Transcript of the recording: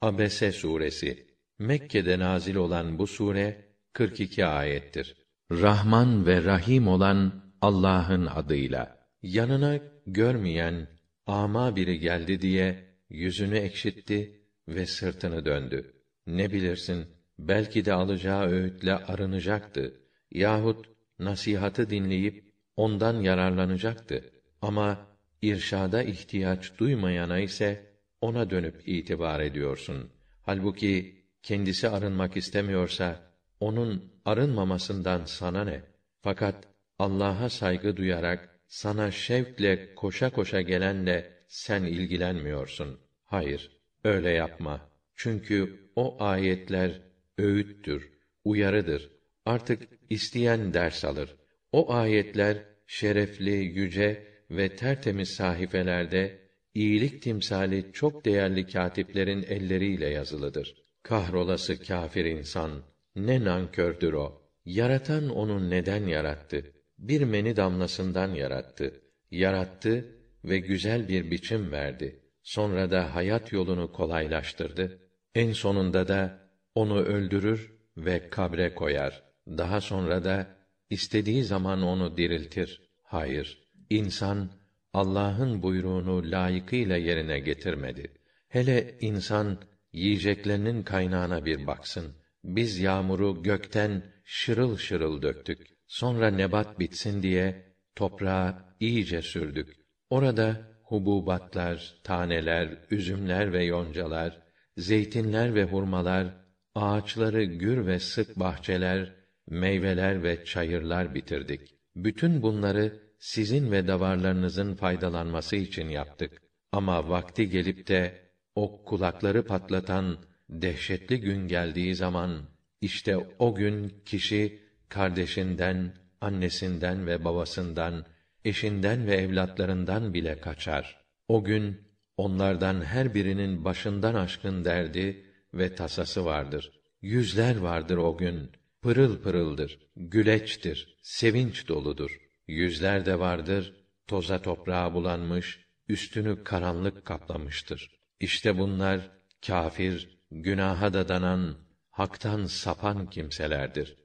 Abese suresi Mekke'de nazil olan bu sure 42 ayettir. Rahman ve Rahim olan Allah'ın adıyla. Yanına görmeyen ama biri geldi diye yüzünü ekşitti ve sırtını döndü. Ne bilirsin, belki de alacağı öğütle arınacaktı yahut nasihatı dinleyip ondan yararlanacaktı. Ama irşada ihtiyaç duymayana ise ona dönüp itibar ediyorsun. Halbuki kendisi arınmak istemiyorsa onun arınmamasından sana ne? Fakat Allah'a saygı duyarak sana şevkle koşa koşa gelenle sen ilgilenmiyorsun. Hayır, öyle yapma. Çünkü o ayetler öğüttür, uyarıdır. Artık isteyen ders alır. O ayetler şerefli, yüce ve tertemiz sahifelerde iyilik timsali çok değerli katiplerin elleriyle yazılıdır. Kahrolası kâfir insan, ne nankördür o. Yaratan onu neden yarattı? Bir meni damlasından yarattı. Yarattı ve güzel bir biçim verdi. Sonra da hayat yolunu kolaylaştırdı. En sonunda da onu öldürür ve kabre koyar. Daha sonra da istediği zaman onu diriltir. Hayır, insan Allah'ın buyruğunu layıkıyla yerine getirmedi. Hele insan yiyeceklerinin kaynağına bir baksın. Biz yağmuru gökten şırıl şırıl döktük. Sonra nebat bitsin diye toprağa iyice sürdük. Orada hububatlar, taneler, üzümler ve yoncalar, zeytinler ve hurmalar, ağaçları gür ve sık bahçeler, meyveler ve çayırlar bitirdik. Bütün bunları sizin ve davarlarınızın faydalanması için yaptık. Ama vakti gelip de o kulakları patlatan dehşetli gün geldiği zaman işte o gün kişi kardeşinden, annesinden ve babasından, eşinden ve evlatlarından bile kaçar. O gün onlardan her birinin başından aşkın derdi ve tasası vardır. Yüzler vardır o gün. Pırıl pırıldır, güleçtir, sevinç doludur. Yüzler de vardır, toza toprağa bulanmış, üstünü karanlık kaplamıştır. İşte bunlar kâfir, günaha da danan, haktan sapan kimselerdir.